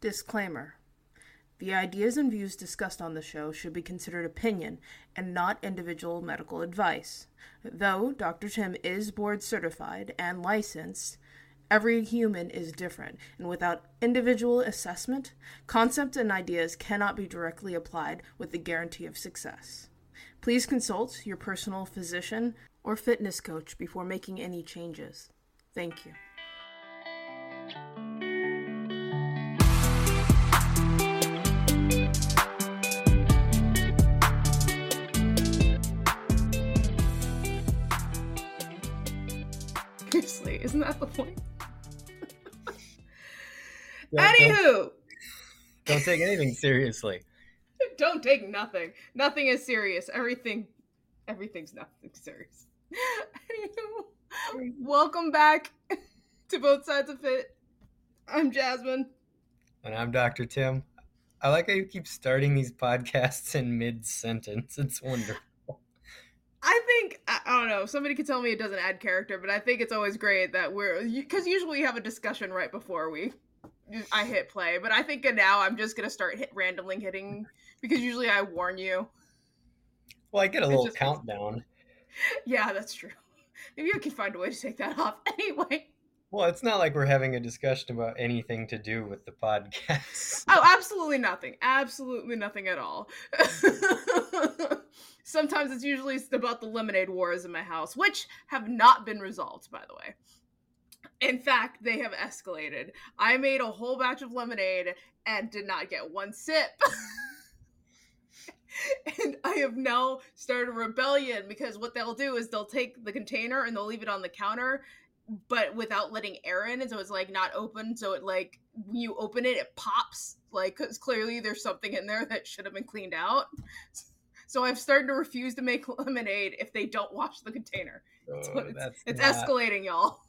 Disclaimer The ideas and views discussed on the show should be considered opinion and not individual medical advice. Though Dr. Tim is board certified and licensed, every human is different, and without individual assessment, concepts and ideas cannot be directly applied with the guarantee of success. Please consult your personal physician or fitness coach before making any changes. Thank you. Isn't that the point? Don't- Anywho, Don't, don't take anything seriously. don't take nothing. Nothing is serious. Everything, everything's nothing serious. Anywho, welcome back to both sides of it. I'm Jasmine. And I'm Dr. Tim. I like how you keep starting these podcasts in mid sentence. It's wonderful. I think I, I don't know. Somebody could tell me it doesn't add character, but I think it's always great that we're because usually we have a discussion right before we I hit play. But I think now I'm just gonna start hit randomly hitting because usually I warn you. Well, I get a little countdown. Yeah, that's true. Maybe I can find a way to take that off. Anyway. Well, it's not like we're having a discussion about anything to do with the podcast. Oh, absolutely nothing. Absolutely nothing at all. Sometimes it's usually about the lemonade wars in my house, which have not been resolved, by the way. In fact, they have escalated. I made a whole batch of lemonade and did not get one sip. and I have now started a rebellion because what they'll do is they'll take the container and they'll leave it on the counter but without letting air in and so it's like not open so it like when you open it it pops like because clearly there's something in there that should have been cleaned out so i've started to refuse to make lemonade if they don't wash the container. Oh, what it's- that's it's not- escalating y'all.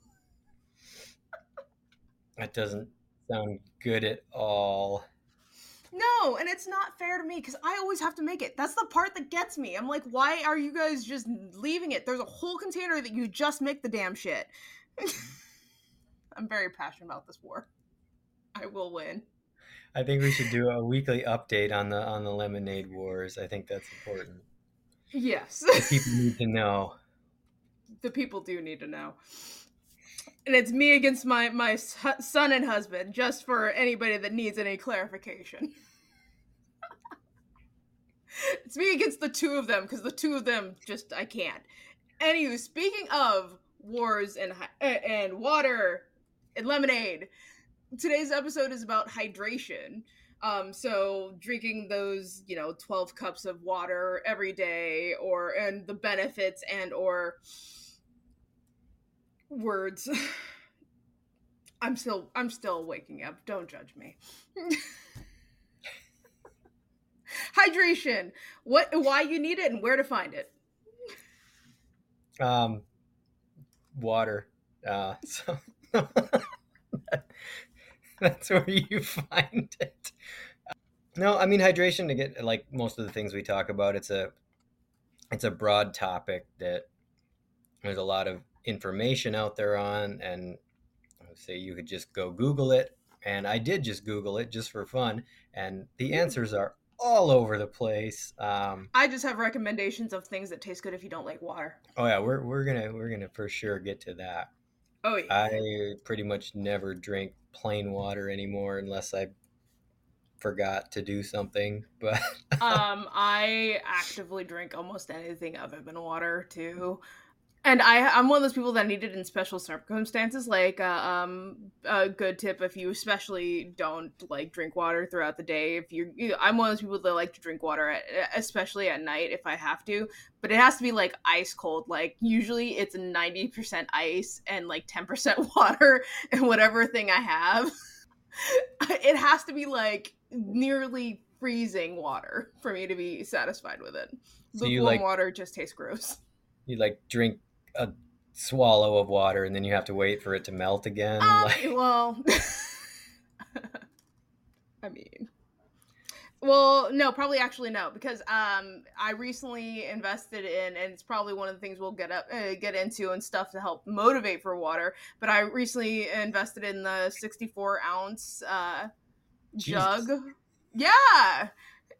That doesn't sound good at all. no and it's not fair to me because i always have to make it. That's the part that gets me. I'm like why are you guys just leaving it? There's a whole container that you just make the damn shit. I'm very passionate about this war. I will win I think we should do a weekly update on the on the lemonade wars. I think that's important. yes People need to know. the people do need to know. And it's me against my my son and husband, just for anybody that needs any clarification. it's me against the two of them because the two of them just I can't. Anywho, speaking of wars and and water and lemonade, today's episode is about hydration. Um, so drinking those, you know, 12 cups of water every day or and the benefits and or words. I'm still I'm still waking up. Don't judge me. Hydration. What why you need it and where to find it. Um, water. Uh, so that's where you find it. No, I mean hydration to get like most of the things we talk about. It's a it's a broad topic that there's a lot of information out there on, and say you could just go Google it. And I did just Google it just for fun, and the answers are all over the place. Um, I just have recommendations of things that taste good if you don't like water. oh yeah, we're we're gonna we're gonna for sure get to that. Oh yeah. I pretty much never drink plain water anymore unless I forgot to do something. But um, I actively drink almost anything other than water too. And I, I'm one of those people that need it in special circumstances. Like, uh, um, a good tip if you especially don't like drink water throughout the day. If you're, you I'm one of those people that like to drink water, at, especially at night if I have to. But it has to be like ice cold. Like usually it's 90% ice and like 10% water and whatever thing I have. it has to be like nearly freezing water for me to be satisfied with it. So Lukewarm like- water just tastes gross. you like drink a swallow of water and then you have to wait for it to melt again. Um, like, well, I mean, well, no, probably actually no, because um, I recently invested in, and it's probably one of the things we'll get up, uh, get into, and stuff to help motivate for water. But I recently invested in the 64 ounce uh, jug. Yeah,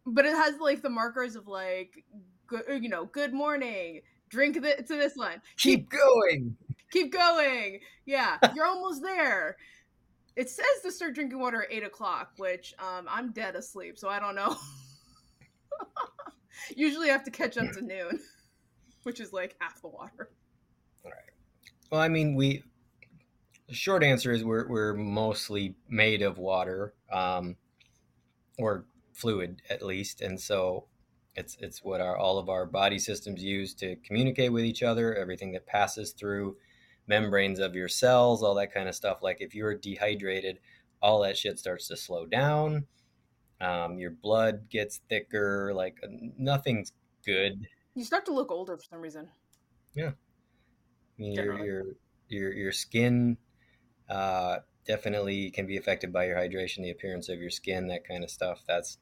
but it has like the markers of like, good, you know, good morning. Drink th- to this one. Keep going. Keep going. Yeah, you're almost there. It says to start drinking water at eight o'clock, which um, I'm dead asleep, so I don't know. Usually, I have to catch up to noon, which is like half the water. All right. Well, I mean, we. The short answer is we're we're mostly made of water, um, or fluid at least, and so it's it's what our all of our body systems use to communicate with each other. Everything that passes through membranes of your cells, all that kind of stuff. Like if you're dehydrated, all that shit starts to slow down. Um, your blood gets thicker. Like nothing's good. You start to look older for some reason. Yeah, I mean, your your your your skin uh, definitely can be affected by your hydration, the appearance of your skin, that kind of stuff. That's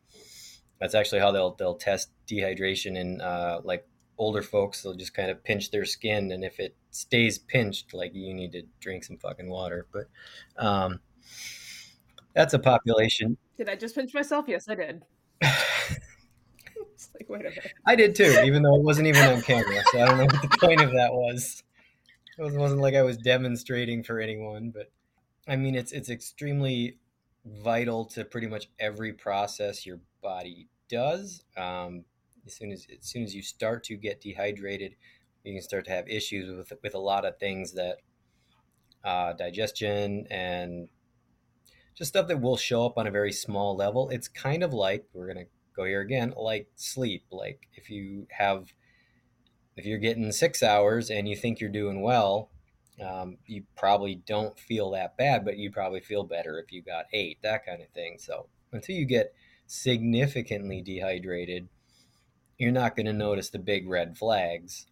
that's actually how they'll they'll test dehydration in uh, like older folks. They'll just kind of pinch their skin, and if it stays pinched, like you need to drink some fucking water. But um, that's a population. Did I just pinch myself? Yes, I did. It's like, wait a minute. I did too, even though it wasn't even on camera. So I don't know what the point of that was. It wasn't- wasn't like I was demonstrating for anyone, but I mean, it's it's extremely vital to pretty much every process your body does. Um, as soon as as soon as you start to get dehydrated, you can start to have issues with with a lot of things that uh, digestion and just stuff that will show up on a very small level. It's kind of like we're gonna go here again, like sleep. Like if you have, if you're getting six hours and you think you're doing well, um, you probably don't feel that bad, but you probably feel better if you got eight, that kind of thing. So until you get significantly dehydrated, you're not going to notice the big red flags.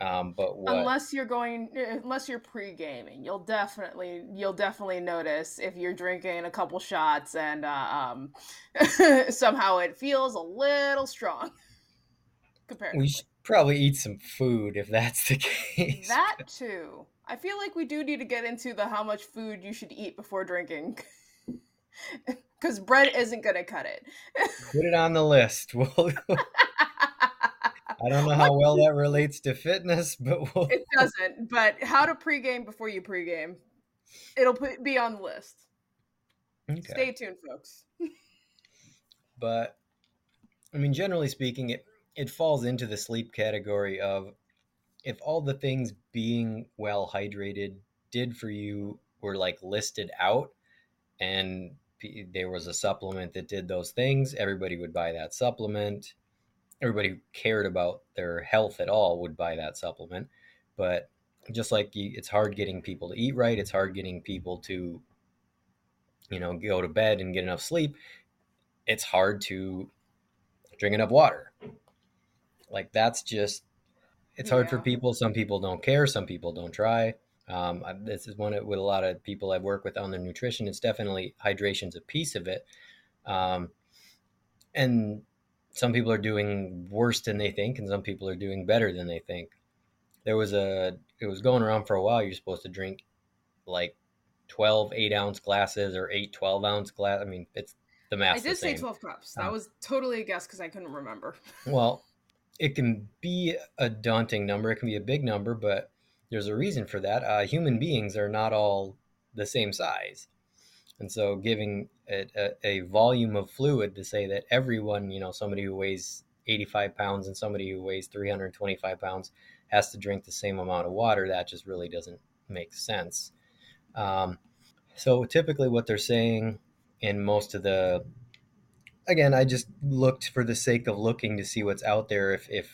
Um, but what? Unless you're going, unless you're pre-gaming, you'll definitely you'll definitely notice if you're drinking a couple shots and uh, um, somehow it feels a little strong. Comparatively, we should probably eat some food if that's the case. that too. I feel like we do need to get into the how much food you should eat before drinking, because bread isn't gonna cut it. Put it on the list. We'll, I don't know how well that relates to fitness, but we'll, It doesn't, but how to pregame before you pregame. It'll put, be on the list. okay. Stay tuned, folks. But I mean, generally speaking, it it falls into the sleep category of if all the things being well hydrated did for you were like listed out, and there was a supplement that did those things, everybody would buy that supplement. Everybody who cared about their health at all would buy that supplement. But just like you, it's hard getting people to eat right, it's hard getting people to, you know, go to bed and get enough sleep. It's hard to drink enough water. Like that's just, it's hard for people. Some people don't care. Some people don't try. Um, I- this is one with a lot of people I've worked with on their nutrition. It's definitely hydration's a piece of it. Um, and some people are doing worse than they think, and some people are doing better than they think. There was a, it was going around for a while. You're supposed to drink like 12 eight ounce glasses or eight 12 ounce glass. I mean, it's the mass. I math. did say 12 cups. That Um, was totally a guess because I couldn't remember. Well, it can be a daunting number. It can be a big number, but there's a reason for that. Uh, human beings are not all the same size. And so giving a, a, a volume of fluid to say that everyone, you know, somebody who weighs 85 pounds and somebody who weighs 325 pounds has to drink the same amount of water, that just really doesn't make sense. Um, so typically what they're saying in most of the again, I just looked for the sake of looking to see what's out there. If, if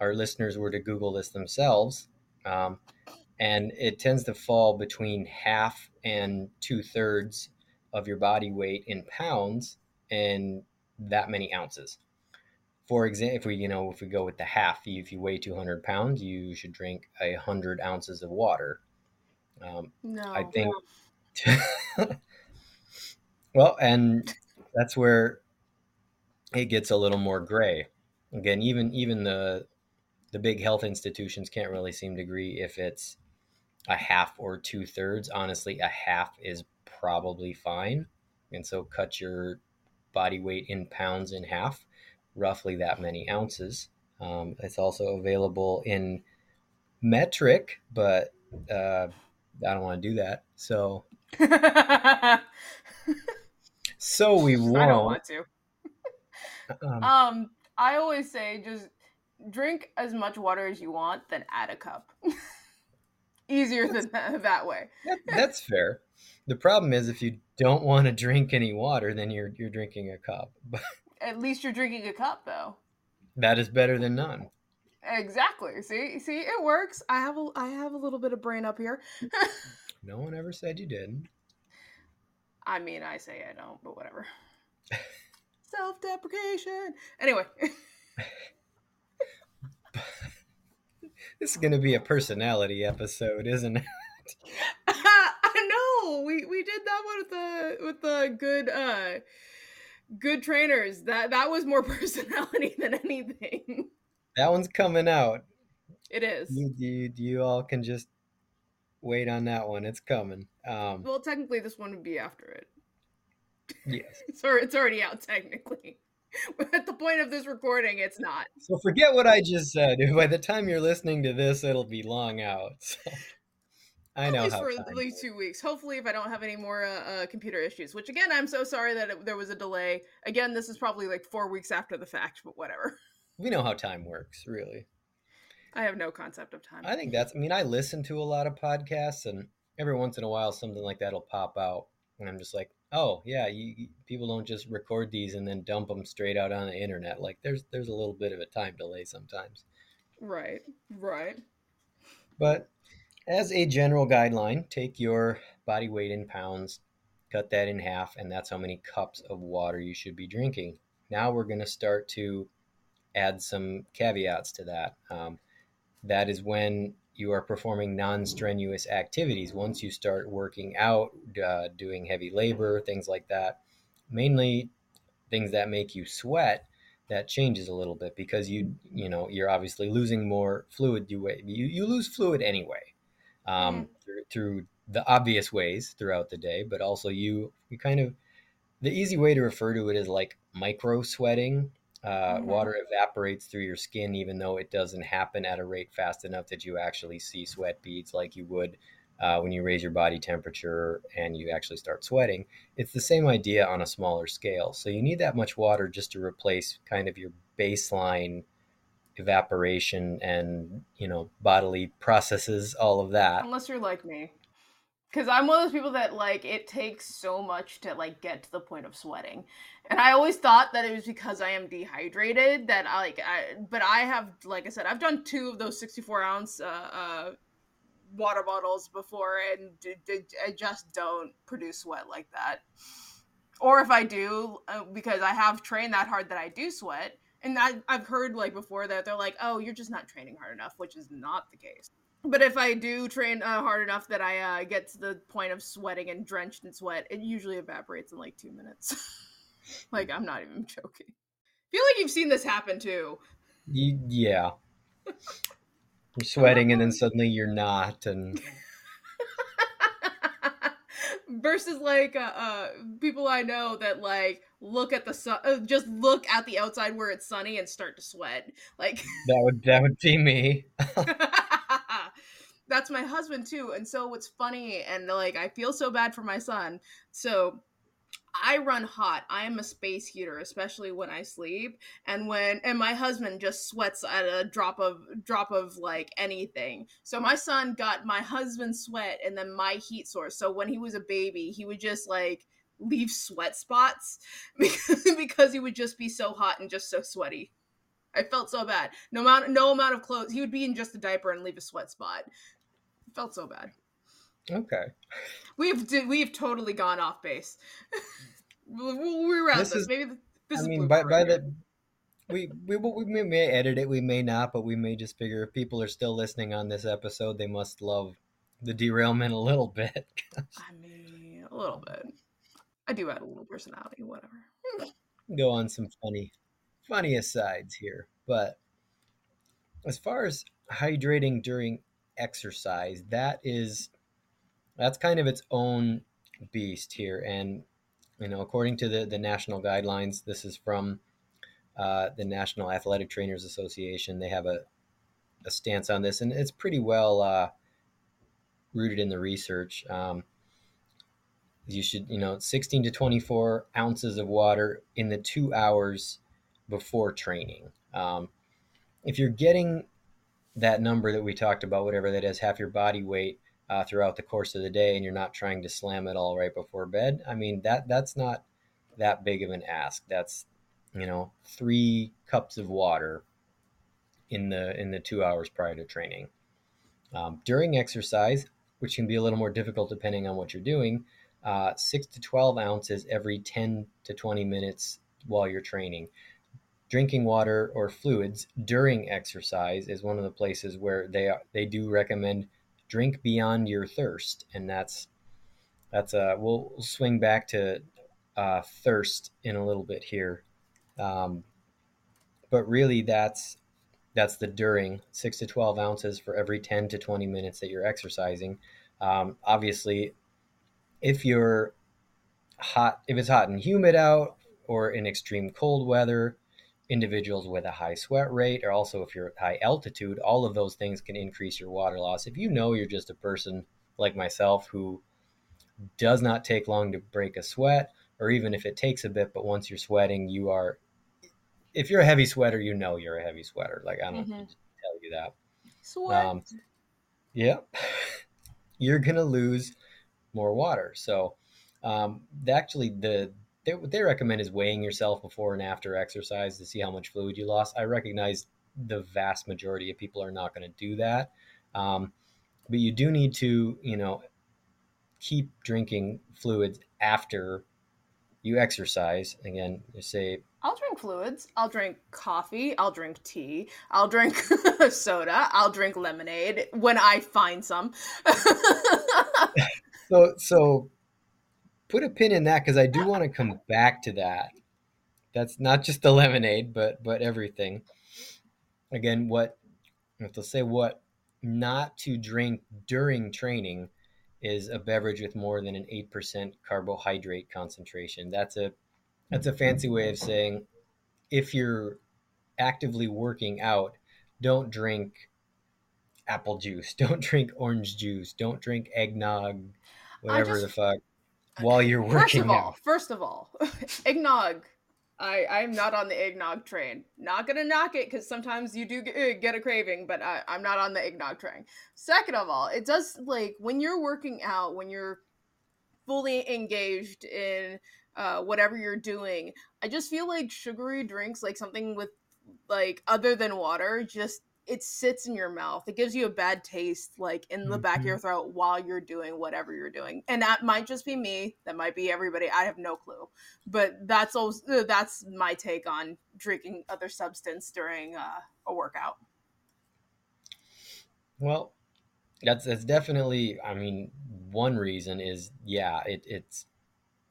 our listeners were to Google this themselves, um, and it tends to fall between half and two thirds of your body weight in pounds and that many ounces. For example, if we you know if we go with the half, if you weigh 200 pounds, you should drink a hundred ounces of water. Um, No. I think well, and that's where it gets a little more gray. Again, even even the the big health institutions can't really seem to agree if it's a half or two thirds. Honestly, a half is probably fine. and so cut your body weight in pounds in half, roughly that many ounces. Um, it's also available in metric, but uh, I don't want to do that. So, so we won't. I don't want to. Um, Um, I always say just drink as much water as you want, then add a cup. Easier than that, that way. that- that's fair. The problem is if you don't want to drink any water, then you're you're drinking a cup. But At least you're drinking a cup, though. that is better than none. Exactly. See, see, it works. I have a, I have a little bit of brain up here. No one ever said you didn't. I mean, I say I don't, but whatever. Self-deprecation. Anyway, This is going to be a personality episode, isn't it? I know we we did that one with the with the good uh good trainers. That that was more personality than anything. That one's coming out. It is. You, you, you all can just wait on that one. It's coming. Um, Well, technically, this one would be after it. yes. It's it's already out technically. At the point of this recording, it's not. So forget what I just said. By the time you're listening to this, it'll be long out. So I at know At least how for at least two weeks. Hopefully, if I don't have any more uh, uh, computer issues. Which again, I'm so sorry that it, there was a delay. Again, this is probably like four weeks after the fact, but whatever. We know how time works, really. I have no concept of time. I think that's. I mean, I listen to a lot of podcasts, and every once in a while, something like that'll pop out, and I'm just like, oh yeah, you, people don't just record these and then dump them straight out on the internet. Like there's there's a little bit of a time delay sometimes. right, right. But as a general guideline, take your body weight in pounds, cut that in half, and that's how many cups of water you should be drinking. Now we're going to start to add some caveats to that. Um, that is when you are performing non strenuous activities. Once you start working out, uh, doing heavy labor, things like that, mainly things that make you sweat, that changes a little bit because you you know you're obviously losing more fluid. You you, you lose fluid anyway um, through, through the obvious ways throughout the day but also you you kind of the easy way to refer to it is like micro sweating uh, Mhm. water evaporates through your skin even though it doesn't happen at a rate fast enough that you actually see sweat beads like you would uh, when you raise your body temperature and you actually start sweating it's the same idea on a smaller scale. So you need that much water just to replace kind of your baseline evaporation and, you know, bodily processes, all of that. Unless you're like me. Because I'm one of those people that, like, it takes so much to, like, get to the point of sweating. And I always thought that it was because I am dehydrated that I, like, I, but I have, like I said, I've done two of those 64 ounce, uh, uh, water bottles before and d- d- I just don't produce sweat like that. Or if I do, uh, because I have trained that hard that I do sweat. And I, I've heard like before that they're like, oh, you're just not training hard enough, which is not the case. But if I do train uh, hard enough that I uh, get to the point of sweating and drenched in sweat, it usually evaporates in like two minutes. like I'm not even joking. feel like you've seen this happen too. Y- yeah. You're sweating and then suddenly you're not. And Versus like uh, uh, people I know that like look at the sun, uh, just look at the outside where it's sunny and start to sweat. Like that would, that would be me. That's my husband too and so what's funny and like i feel so bad for my son so i run hot i am a space heater especially when i sleep and when and my husband just sweats at a drop of drop of like anything so my son got my husband's sweat and then my heat source so when he was a baby he would just like leave sweat spots because, because he would just be so hot and just so sweaty I felt so bad. No amount, no amount of clothes. He would be in just a diaper and leave a sweat spot. Felt so bad. Okay. We've we've totally gone off base. we we were at This this. is- Maybe th- this I is mean, by, by here. the. We, we, we may- may edit it, we may not, but we may just figure if people are still listening on this episode, they must love the derailment a little bit. I mean, a little bit. I do add a little personality. Whatever. go on some funny funny asides here but as far as hydrating during exercise that is that's kind of its own beast here and you know, according to the, the national guidelines, this is from uh, the National Athletic Trainers Association. They have a, a stance on this, and it's pretty well uh, rooted in the research. Um, you should, you know, 16 to 24 ounces of water in the two hours before training. Um, if you're getting that number that we talked about, whatever that is, half your body weight uh, throughout the course of the day, and you're not trying to slam it all right before bed, I mean that that's not that big of an ask. That's you know three cups of water in the in the two hours prior to training. Um, during exercise, which can be a little more difficult depending on what you're doing, uh, six to 12 ounces every 10 to 20 minutes while you're training. Drinking water or fluids during exercise is one of the places where they are, they do recommend drink beyond your thirst, and that's that's a uh, we'll swing back to uh, thirst in a little bit here, um, but really that's that's the during six to 12 ounces for every 10 to 20 minutes that you're exercising. Um, obviously, if you're hot, if it's hot and humid out or in extreme cold weather, individuals with a high sweat rate, or also if you're at high altitude, all of those things can increase your water loss. If you know you're just a person like myself who does not take long to break a sweat, or even if it takes a bit, but once you're sweating, you are, if you're a heavy sweater, you know you're a heavy sweater. Like, I don't mm-hmm. tell you that. Sweat. Um, yep. you're going to lose more water. So, um, actually, the they, what they recommend is weighing yourself before and after exercise to see how much fluid you lost. I recognize the vast majority of people are not going to do that, um, but you do need to, you know, keep drinking fluids after you exercise. Again, you say I'll drink fluids. I'll drink coffee. I'll drink tea. I'll drink soda. I'll drink lemonade when I find some. so so put a pin in that because I do want to come back to that. That's not just the lemonade, but but everything. Again, what to say what not to drink during training is a beverage with more than an eight percent carbohydrate concentration. That's a that's a fancy way of saying if you're actively working out, don't drink apple juice, don't drink orange juice, don't drink eggnog, whatever just, the fuck while you're working first of out. all first of all eggnog. I i'm not on the eggnog train. Not gonna knock it because sometimes you do get, uh, get a craving but I, i'm not on the eggnog train. Second of all it does like when you're working out when you're fully engaged in uh, whatever you're doing i just feel like sugary drinks like something with like other than water just it sits in your mouth. It gives you a bad taste, like in the mm-hmm. back of your mm-hmm. throat while you're doing whatever you're doing. And that might just be me. That might be everybody. I have no clue. But that's also that's my take on drinking other substance during uh, a workout. Well, that's that's definitely. I mean, one reason is yeah, it, it's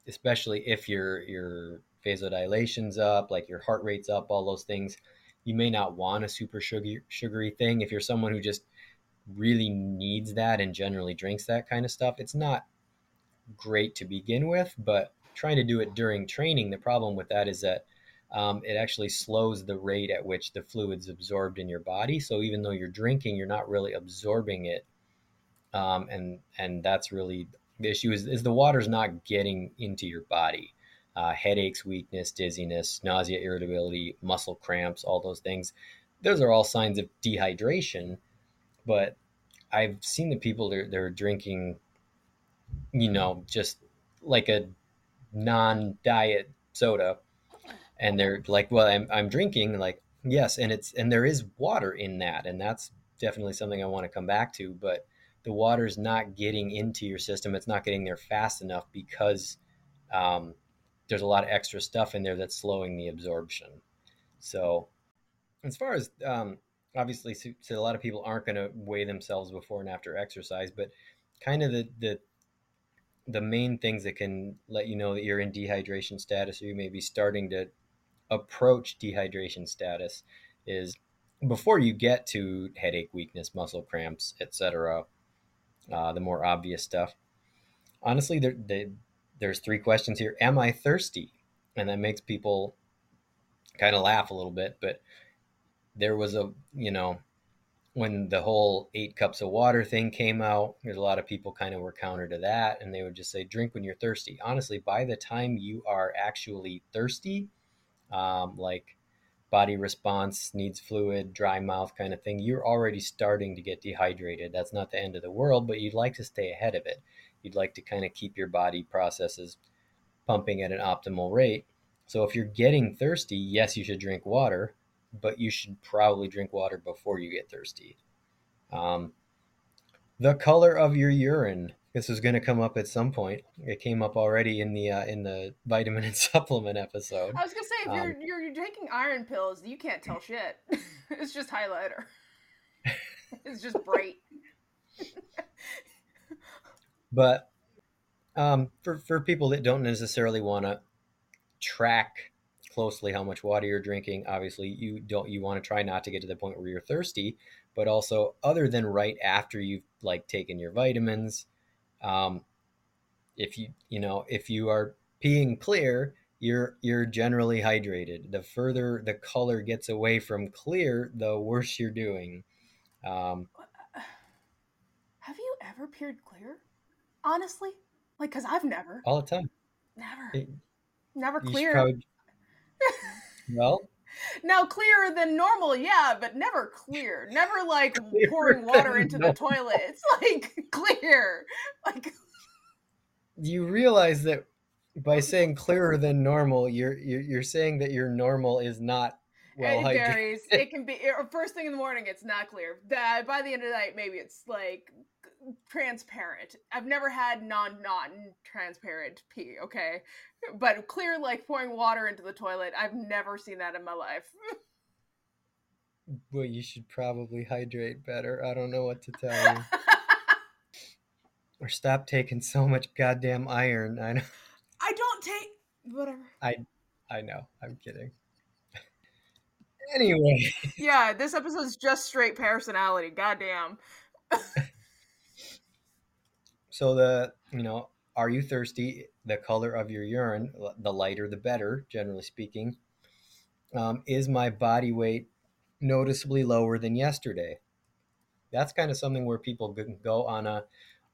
especially if your your vasodilation's up, like your heart rate's up, all those things you may not want a super sugary, sugary thing. If you're someone who just really needs that and generally drinks that kind of stuff, it's not great to begin with. But trying to do it during training, the problem with that is that um, it actually slows the rate at which the fluid's absorbed in your body. So even though you're drinking, you're not really absorbing it, um, and and that's really the issue is, is the water's not getting into your body uh, headaches, weakness, dizziness, nausea, irritability, muscle cramps, all those things. Those are all signs of dehydration. But I've seen the people that are, they're drinking, you know, just like a non-diet soda, and they're like, "Well, I'm I'm drinking." Like, yes, and it's and there is water in that, and that's definitely something I want to come back to. But the water's not getting into your system; it's not getting there fast enough because um, there's a lot of extra stuff in there that's slowing the absorption. So, as far as um, obviously, so, so a lot of people aren't going to weigh themselves before and after exercise, but kind of the, the the main things that can let you know that you're in dehydration status or you may be starting to approach dehydration status is before you get to headache, weakness, muscle cramps, etc. Uh, the more obvious stuff. Honestly, they there's three questions here. Am I thirsty? And that makes people kind of laugh a little bit, but there was a, you know, when the whole eight cups of water thing came out, there's a lot of people kind of were counter to that and they would just say, drink when you're thirsty. Honestly, by the time you are actually thirsty, um, like body response needs fluid, dry mouth kind of thing, you're already starting to get dehydrated. That's not the end of the world, but you'd like to stay ahead of it. You'd like to kind of keep your body processes pumping at an optimal rate. So if you're getting thirsty, yes, you should drink water, but you should probably drink water before you get thirsty. Um, the color of your urine. This is going to come up at some point. It came up already in the uh, in the vitamin and supplement episode. I was gonna say if Um, you're, you're you're taking iron pills, you can't tell shit. it's just highlighter. it's just bright. But um, for for people that don't necessarily want to track closely how much water you're drinking, obviously you don't you want to try not to get to the point where you're thirsty. But also, other than right after you've like taken your vitamins, um, if you you know if you are peeing clear, you're you're generally hydrated. The further the color gets away from clear, the worse you're doing. Um, Have you ever peered clear? Honestly, like, cause I've never, all the time. never, It- never clear. probably- well, Now clearer than normal, yeah, but never clear. Never like Clearer pouring water into the toilet. It's like clear. Like you realize that by saying clearer than normal, you're you're, you're saying that your normal is not well it hydrated. varies. It can be or first thing in the morning. It's not clear. That by the end of the night, maybe it's like transparent. I've never had non non transparent pee. Okay, but clear like pouring water into the toilet. I've never seen that in my life. Well, you should probably hydrate better. I don't know what to tell you. or stop taking so much goddamn iron. I know. I don't take whatever. I I know. I'm kidding. Anyway, Yeah, this episode's just straight personality. Goddamn. so the you know, are you thirsty? The color of your urine, the lighter the better, generally speaking. Um, is my body weight noticeably lower than yesterday? That's kind of something where people can go on a,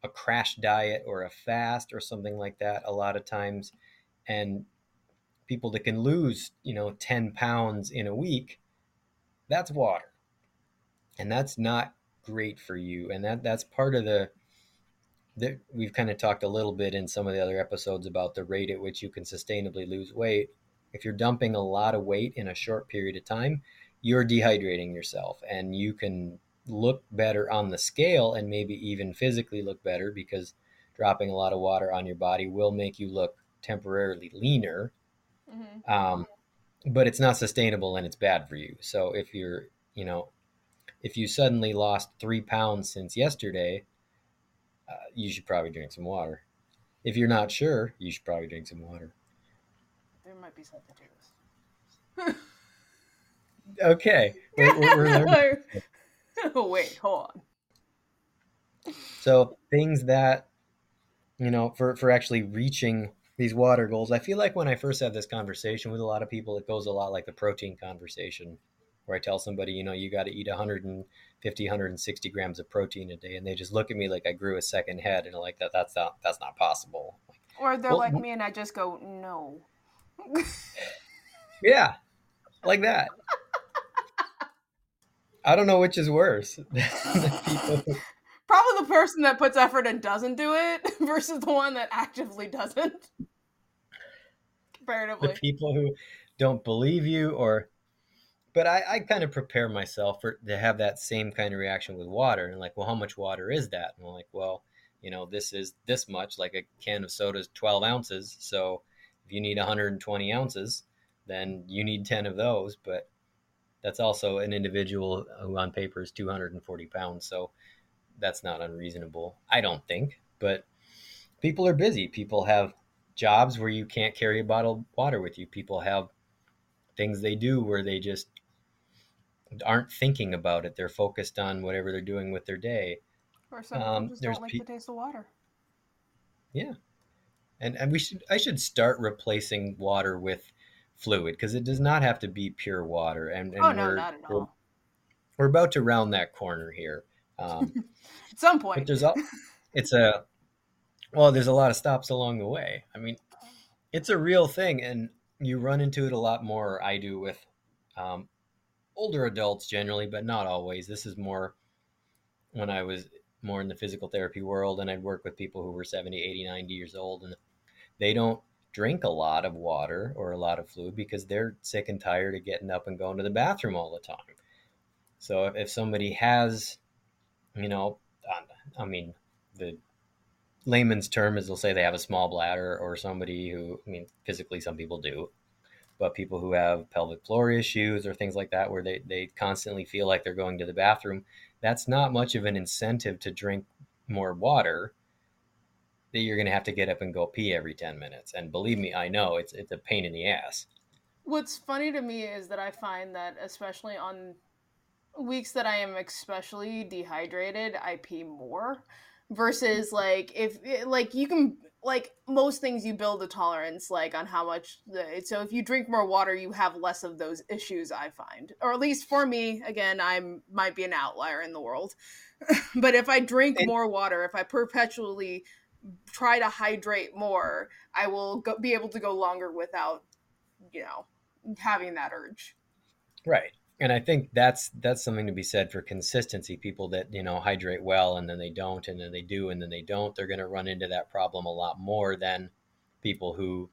a crash diet or a fast or something like that a lot of times. And people that can lose, you know, 10 pounds in a week, that's water. And that's not great for you. And that, that's part of the, that we've kind of talked a little bit in some of the other episodes about the rate at which you can sustainably lose weight. If you're dumping a lot of weight in a short period of time, you're dehydrating yourself and you can look better on the scale and maybe even physically look better because dropping a lot of water on your body will make you look temporarily leaner Mm-hmm. um, but it's not sustainable and it's bad for you so if you're you know if you suddenly lost three pounds since yesterday uh, you should probably drink some water if you're not sure you should probably drink some water There might be something to this. okay we're, we're, wait, hold on. So things that you know for for actually reaching these water goals. I feel like when I first have this conversation with a lot of people, it goes a lot like the protein conversation, where I tell somebody, you know, you got to eat 150, 160 grams of protein a day, and they just look at me like I grew a second head, and like that that's not that's not possible. Or they're Well, like me, and I just go no. Yeah, like that. I don't know which is worse. People Probably the person that puts effort and doesn't do it versus the one that actively doesn't. Comparatively, the people who don't believe you or but I, I kind of prepare myself for to have that same kind of reaction with water and like well how much water is that? And I'm like well you know this is this much like a can of soda is 12 ounces so if you need 120 ounces then you need 10 of those. But that's also an individual who on paper is 240 pounds so that's not unreasonable i don't think. But people are busy. People have jobs where you can't carry a bottle of water with you. People have things they do where they just aren't thinking about it. They're focused on whatever they're doing with their day. Or some Um, just don't like pe- the taste of water. Yeah, and and we should I should start replacing water with fluid because it does not have to be pure water. And, and oh no, we're, not at we're, all. we're about to round that corner here. Um, At some but point. there's all it's a well, there's a lot of stops along the way. I mean, it's a real thing, and you run into it a lot more. I do with um, older adults generally, but not always. This is more when I was more in the physical therapy world and I'd work with people who were 70, 80, 90 years old and they don't drink a lot of water or a lot of fluid because they're sick and tired of getting up and going to the bathroom all the time. So if, if somebody has, you know, um, I mean, the layman's term is they'll say they have a small bladder or somebody who, I mean, physically some people do, but people who have pelvic floor issues or things like that where they, they constantly feel like they're going to the bathroom, that's not much of an incentive to drink more water that you're going to have to get up and go pee every 10 minutes. And believe me, I know it's, it's a pain in the ass. What's funny to me is that I find that especially on weeks that I am especially dehydrated, I pee more versus like if like you can like most things you build a tolerance like on how much the, so if you drink more water you have less of those issues i find. Or at least for me again i might be an outlier in the world. But if i drink more water if i perpetually try to hydrate more i will go, be able to go longer without you know having that urge. Right. And I think that's that's something to be said for consistency. People that you know hydrate well and then they don't, and then they do, and then they don't. They're going to run into that problem a lot more than people who,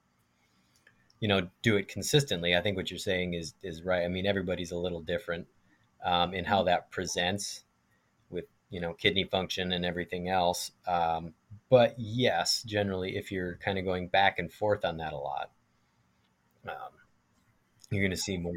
you know, do it consistently. I think what you're saying is is right. I mean, everybody's a little different um, in how that presents with you know kidney function and everything else. Um, but yes, generally, if you're kind of going back and forth on that a lot, um, you're going to see more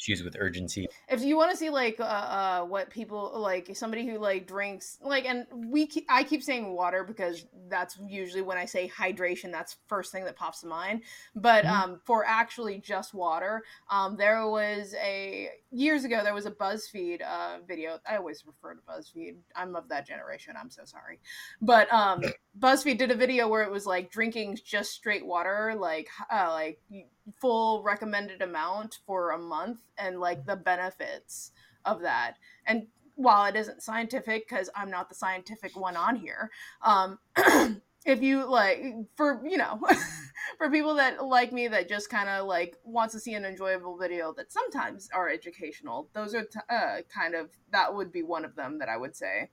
issues with urgency. if you want to see like uh, uh what people like somebody who like drinks like and we keep, i keep saying water because that's usually when i say hydration that's first thing that pops to mind. But Mhm. um for actually just water um there was a years ago there was a buzzfeed uh video. I always refer to buzzfeed. I'm of that generation. I'm so sorry. But um buzzfeed did a video where it was like drinking just straight water like uh like full recommended amount for a month and like the benefits of that. And while it isn't scientific, because I'm not the scientific one on here, um, if you like, for you know, for people that like me that just kind of like wants to see an enjoyable video that sometimes are educational, those are t- uh, kind of that would be one of them that I would say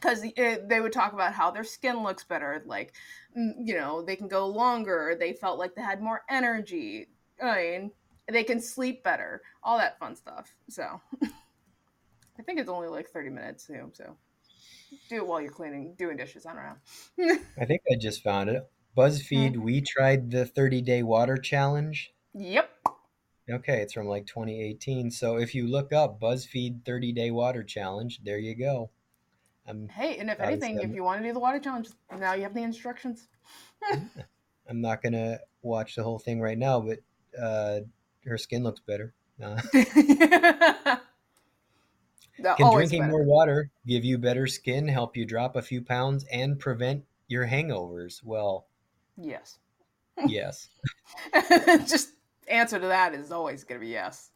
because they would talk about how their skin looks better like mm, you know they can go longer they felt like they had more energy i mean they can sleep better all that fun stuff so i think it's only like 30 minutes too so do it while you're cleaning doing dishes i don't know I think I just found it. BuzzFeed, we tried the 30 day water challenge. yep Okay, it's from like 2018. So if you look up BuzzFeed 30 day water challenge, there you go. I'm, hey and if anything if you want to do the water challenge now you have the instructions I'm not going to watch the whole thing right now, but uh, her skin looks better. Uh, can drinking better. more water give you better skin, help you drop a few pounds, and prevent your hangovers? Well, yes yes. just answer to that is always going to be yes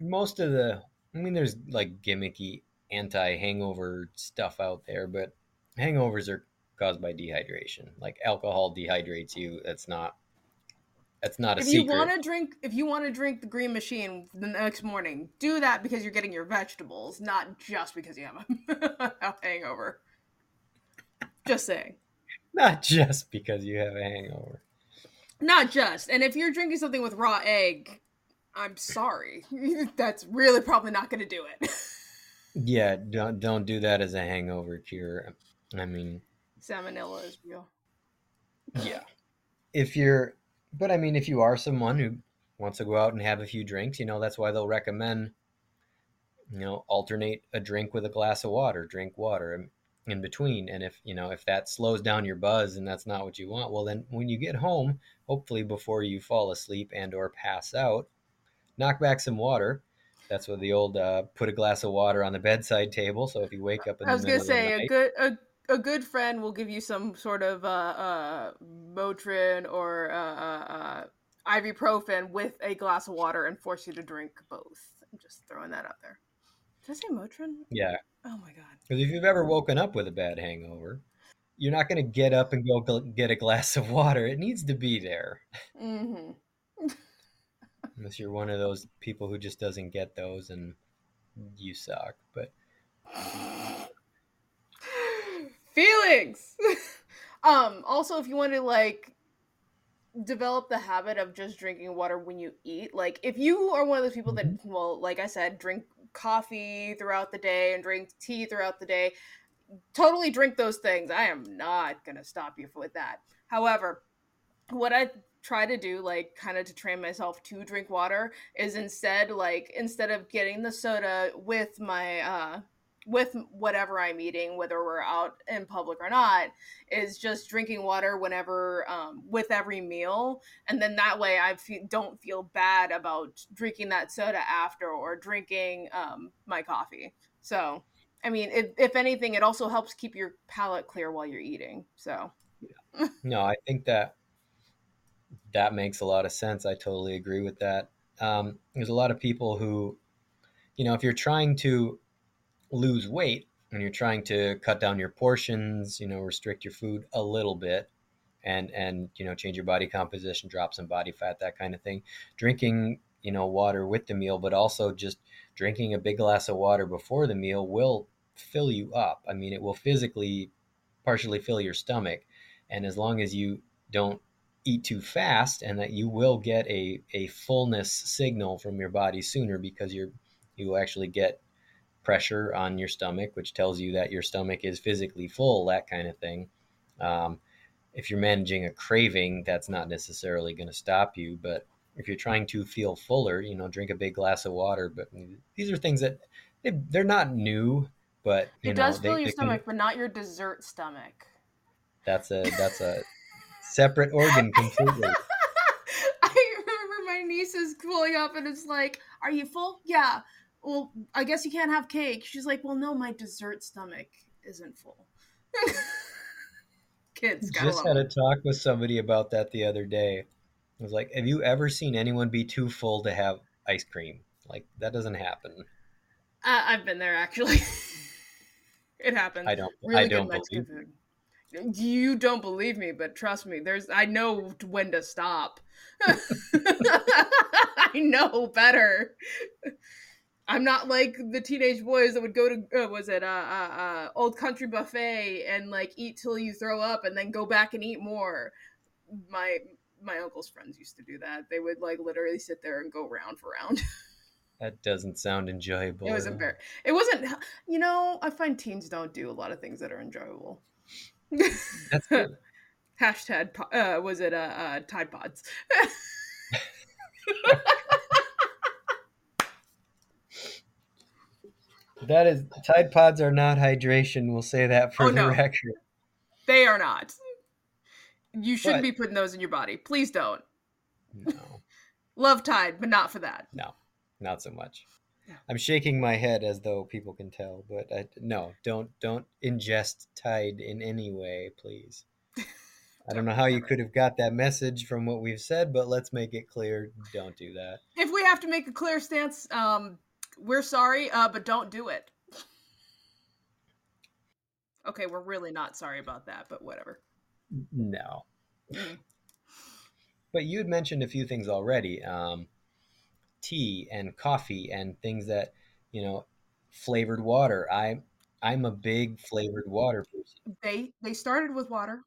most of the i mean there's like gimmicky anti-hangover stuff out there but hangovers are caused by dehydration like alcohol dehydrates you that's not that's not a if you want to drink if you want to drink the green machine the next morning do that because you're getting your vegetables not just because you have a, a hangover. Just saying. Not just because you have a hangover. Not just. And if you're drinking something with raw egg i'm sorry. That's really probably not going to do it. Yeah don't don't do that as a hangover cure. I mean salmonella is real. Yeah. If you're but i mean if you are someone who wants to go out and have a few drinks you know that's why they'll recommend you know alternate a drink with a glass of water drink water in- between. And if you know if that slows down your buzz and that's not what you want well then when you get home hopefully before you fall asleep and or pass out knock back some water. That's what the old uh, put a glass of water on the bedside table. So if you wake up in i the was going to say a good a, a good friend will give you some sort of uh, uh, Motrin or uh, uh, uh, ibuprofen with a glass of water and force you to drink both. I'm just throwing that out there. Did I say Motrin? Yeah. Oh my god. Because if you've ever woken up with a bad hangover, you're not going to get up and go get a glass of water. It needs to be there. Mm-hmm. Unless you're one of those people who just doesn't get those and you suck. But feelings. um. Also, if you want to like develop the habit of just drinking water when you eat, like if you are one of those people that, Mhm. well, like I said, drink coffee throughout the day and drink tea throughout the day, totally drink those things. I am not gonna stop you with that. However, what I try to do like kind of to train myself to drink water is instead like instead of getting the soda with my uh with whatever I'm eating, whether we're out in public or not, is just drinking water whenever um, with every meal, and then that way I fe- don't feel bad about drinking that soda after or drinking um, my coffee. So, I mean, if, if anything, it also helps keep your palate clear while you're eating. So, no, I think that that makes a lot of sense. I totally agree with that. Um, there's a lot of people who, you know, if you're trying to lose weight when you're trying to cut down your portions, you know, restrict your food a little bit and and you know, change your body composition, drop some body fat, that kind of thing. Drinking, you know, water with the meal, but also just drinking a big glass of water before the meal will fill you up. I mean, it will physically partially fill your stomach. And as long as you don't eat too fast and that you will get a, a fullness signal from your body sooner because you're you will actually get pressure on your stomach, which tells you that your stomach is physically full, that kind of thing. Um, if you're managing a craving, that's not necessarily going to stop you. But if you're trying to feel fuller, you know, drink a big glass of water. But these are things that they, they're not new, but it know, does fill they, your they stomach, can, but not your dessert stomach. that's a that's a separate organ completely. I remember my niece is pulling up and it's like, Are you full? Yeah. Well, I guess you can't have cake. She's like, Well, no, my dessert stomach isn't full. Kids, Just had a talk with somebody about that the other day. I was like, "Have you ever seen anyone be too full to have ice cream? Like that doesn't happen." I- I've been there actually. it happens. I don't. really I don't believe. food. You don't believe me, but trust me, there's I know when to stop. I know better. I'm not like the teenage boys that would go to uh, was it uh, uh, uh, old country buffet and like eat till you throw up and then go back and eat more. My my uncle's friends used to do that. They would like literally sit there and go round for round. That doesn't sound enjoyable. It was embar- It wasn't. You know, I find teens don't do a lot of things that are enjoyable. That's good. Hashtag uh, was it uh, uh Tide Pods? That is Tide Pods are not hydration. We'll say that for Oh, the no. record. they are not. You shouldn't But- be putting those in your body. Please don't. No, Love Tide, but not for that. no, not so much. I'm shaking my head as though people can tell, but I, no, don't don't ingest Tide in any way, please. I don't know how you could have got that message from what we've said, but let's make it clear: don't do that. If we have to make a clear stance, um, we're sorry, uh, but don't do it. Okay, we're really not sorry about that, but whatever. No. Mm. But you had mentioned a few things already um, tea and coffee and things that, you know, flavored water. I, I'm a big flavored water person. They they started with water.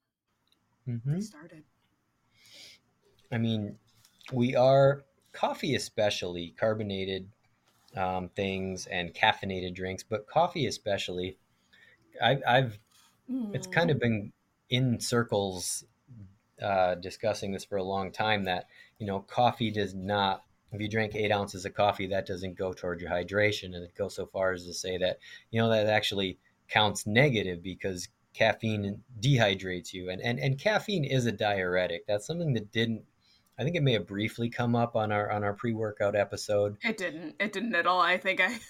Mm-hmm. They started. I mean, we are coffee, especially carbonated um, things and caffeinated drinks, but coffee, especially. I've, I've it's kind of been in circles uh, discussing this for a long time that you know coffee does not if you drink eight ounces of coffee that doesn't go toward your hydration and it goes so far as to say that you know that actually counts negative because caffeine dehydrates you and and, and caffeine is a diuretic that's something that didn't i think it may have briefly come up on our on our pre-workout episode It didn't. It didn't at all. I think I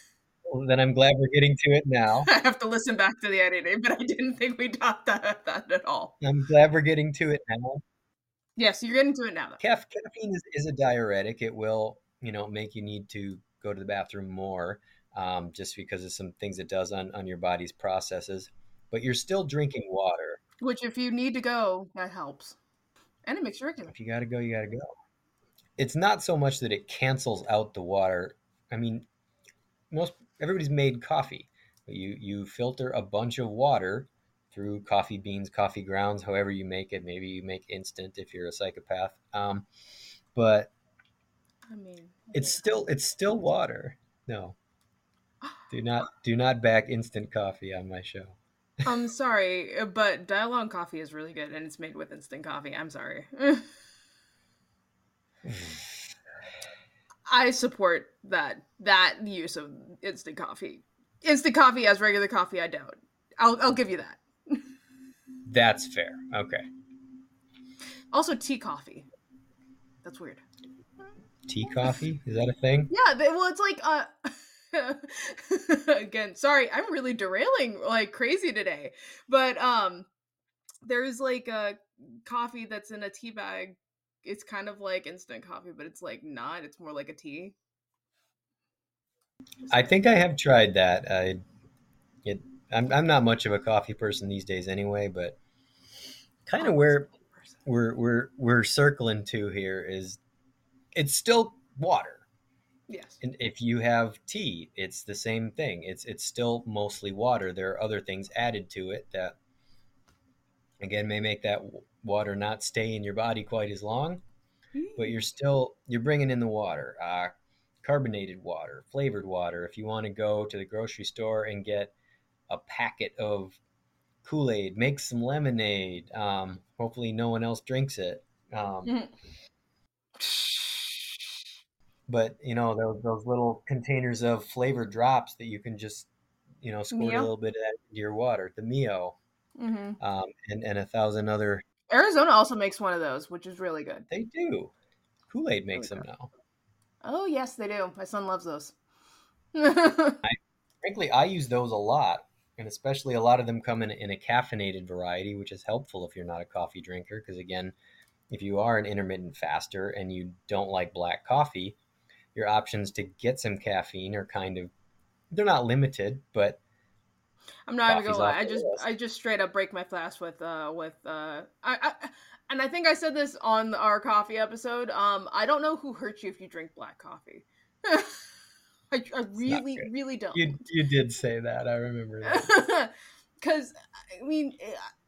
Well, then I'm glad we're getting to it now. I have to listen back to the editing, but I didn't think we talked that, that at all. I'm glad we're getting to it now. Yes, you're getting to it now. Though. Caf- caffeine is, is a diuretic. It will, you know, make you need to go to the bathroom more, um, just because of some things it does on on your body's processes. But you're still drinking water. Which, if you need to go, that helps, and it makes you regular. If you got to go, you got to go. It's not so much that it cancels out the water. I mean, most everybody's made coffee. You you filter a bunch of water through coffee beans, coffee grounds, however you make it. Maybe you make instant if you're a psychopath. Um, but I mean, it's still it's still water. No, do not do not back instant coffee on my show. I'm sorry, but Dalgona Coffee is really good, and it's made with instant coffee. I'm sorry. I support that that use of instant coffee. Instant coffee as regular coffee, I don't. I'll I'll give you that. That's fair. Okay. Also, tea coffee. That's weird. Tea coffee is that a thing? Yeah, they, well, it's like uh. again. Sorry i'm really derailing like crazy today. But um there's like a coffee that's in a tea bag. It's kind of like instant coffee but it's like not. It's more like a tea. I think I have tried that. I it I'm I'm not much of a coffee person these days anyway, but kind of where we're we're we're circling to here is it's still water. Yes And if you have tea, it's the same thing. It's it's still mostly water. There are other things added to it that again may make that water not stay in your body quite as long, but you're still you're bringing in the water. Uh, carbonated water, flavored water. If you want to go to the grocery store and get a packet of Kool-Aid, make some lemonade. Um, hopefully no one else drinks it. Um, Mhm. but you know those, those little containers of flavored drops that you can just you know squirt Mio? a little bit of that into your water the mio hmm um, and, and a thousand other arizona also makes one of those which is really good. They do. Kool-aid makes Okay. them now. Oh yes they do. My son loves those. Frankly i use those a lot and especially a lot of them come in, in a caffeinated variety which is helpful if you're not a coffee drinker because again if you are an intermittent faster and you don't like black coffee your options to get some caffeine are kind of they're not limited but I'm not even gonna lie. I just I just straight up break my fast with uh with uh I, I and I think I said this on our coffee episode. Um, I don't know who hurt you if you drink black coffee. I, I really really don't. you you did say that i remember that Because I mean,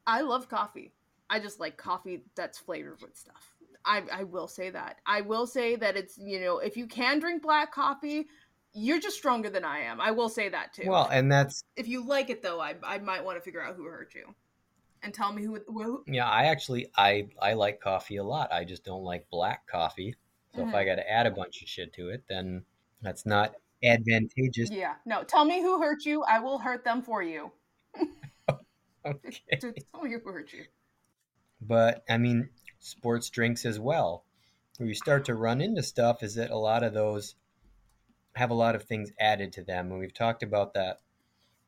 I love coffee. I just like coffee that's flavored with stuff. I I will say that. I will say that it's you know if you can drink black coffee, you're just stronger than I am. I will say that too. well and that's if you like it though, I I might want to figure out who hurt you, and tell me who. who Yeah, I actually I I like coffee a lot. I just don't like black coffee. So if I mm-hmm. got to add a bunch of shit to it, then that's not advantageous. yeah, no. Tell me who hurt you. I will hurt them for you. Okay. Tell me who hurt you. But I mean, sports drinks as well. Where you start to run into stuff is that a lot of those have a lot of things added to them, and we've talked about that.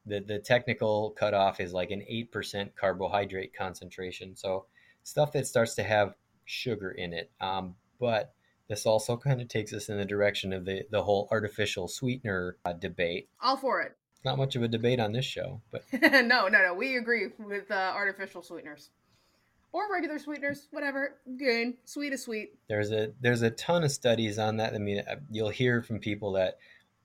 The the technical cutoff is like an eight percent carbohydrate concentration. So stuff that starts to have sugar in it. Um, but this also kind of takes us in the direction of the the whole artificial sweetener uh, debate. All for it. Not much of a debate on this show, but no, no, no. We agree with uh, artificial sweeteners or regular sweeteners, whatever. Good, sweet is sweet. there's a there's a ton of studies on that. I mean, uh, you'll hear from people that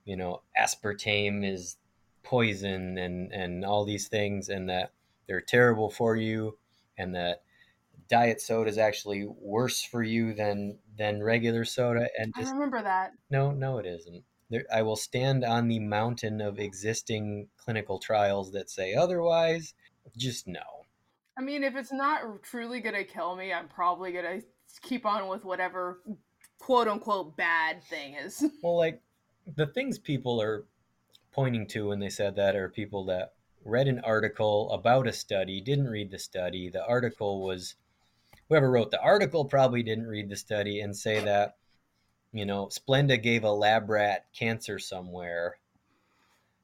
you know aspartame is poison and and all these things, and that they're terrible for you, and that diet soda is actually worse for you than than regular soda. And I remember that. no, no, it isn't. There, I will stand on the mountain of existing clinical trials that say otherwise. Just no. I mean, if it's not truly gonna kill me, I'm probably gonna keep on with whatever quote unquote bad thing is. Well, like the things people are pointing to when they said that are people that read an article about a study, didn't read the study. The article was whoever wrote the article probably didn't read the study and say that, you know, Splenda gave a lab rat cancer somewhere.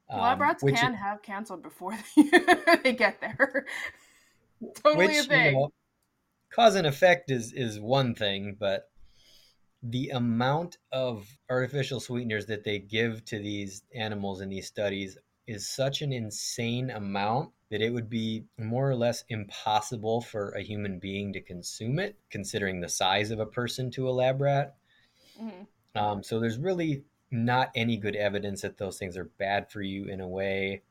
lab Um, rats can have cancer before they get there. totally which a thing. you know, cause and effect is is one thing, but the amount of artificial sweeteners that they give to these animals in these studies is such an insane amount that it would be more or less impossible for a human being to consume it, considering the size of a person to a lab rat. Mhm. Um, so there's really not any good evidence that those things are bad for you in a way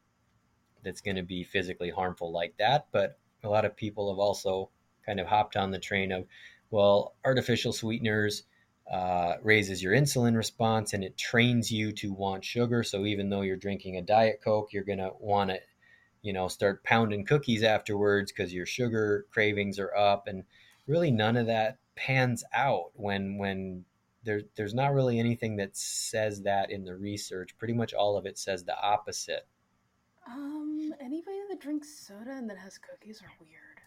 that's going to be physically harmful like that. But a lot of people have also kind of hopped on the train of, well, artificial sweeteners uh, raises your insulin response and it trains you to want sugar. So even though you're drinking a diet coke, you're going to want to, you know, start pounding cookies afterwards because your sugar cravings are up. And really, none of that pans out when when there, there's not really anything that says that in the research. Pretty much all of it says the opposite. Um, anybody that drinks soda and that has cookies are weird.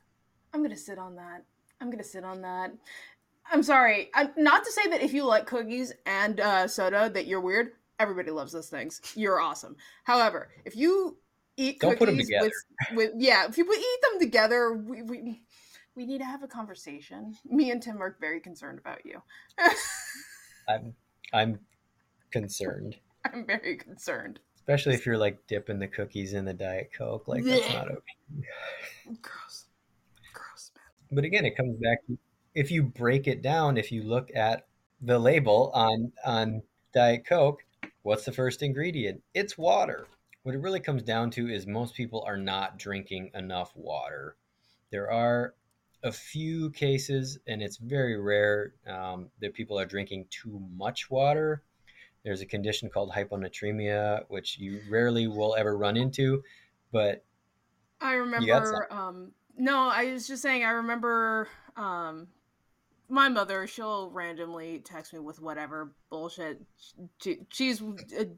I'm gonna sit on that. I'm gonna sit on that. I'm sorry. I'm not to say that if you like cookies and uh, soda that you're weird. Everybody loves those things. You're awesome. However, if you eat Don't cookies together. with, with yeah, if you eat them together, we, we we need to have a conversation. Me and Tim are very concerned about you. I'm I'm concerned, I'm very concerned. Especially if you're like dipping the cookies in the diet coke. Like that's not okay. Gross. Gross, man. But again, it comes back to if you break it down. If you look at the label on on diet coke, what's the first ingredient? It's water. What it really comes down to is most people are not drinking enough water. There are a few cases, and it's very rare um, that people are drinking too much water. There's a condition called hyponatremia, which you rarely will ever run into, but I remember um no, I was just saying I remember um my mother, she'll randomly text me with whatever bullshit. She, she's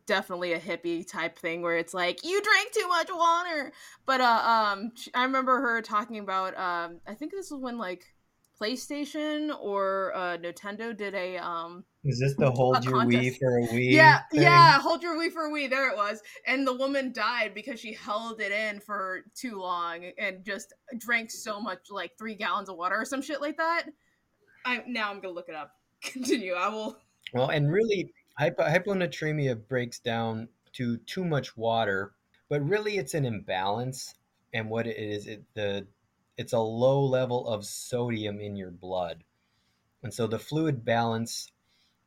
definitely a hippie type thing where it's like you drank too much water. But uh um I remember her talking about um I think this was when like PlayStation or uh Nintendo did a um is this the hold your Wii for a Wii? yeah, thing? yeah, hold your wee for a wee. There it was. And the woman died because she held it in for too long and just drank so much, like three gallons of water or some shit like that. I now I'm gonna look it up. Continue. I will. Well, and really, hypo- hyponatremia breaks down to too much water, but really, it's an imbalance. And what it is, it the it's a low level of sodium in your blood, and so the fluid balance,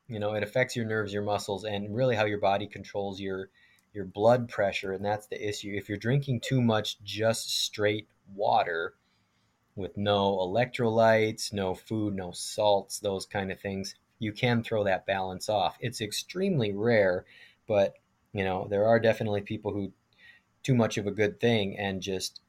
you know, it affects your nerves, your muscles, and really how your body controls your your blood pressure. And that's the issue. If you're drinking too much just straight water with no electrolytes, no food, no salts, those kind of things, you can throw that balance off. It's extremely rare, but you know, there are definitely people who too much of a good thing and just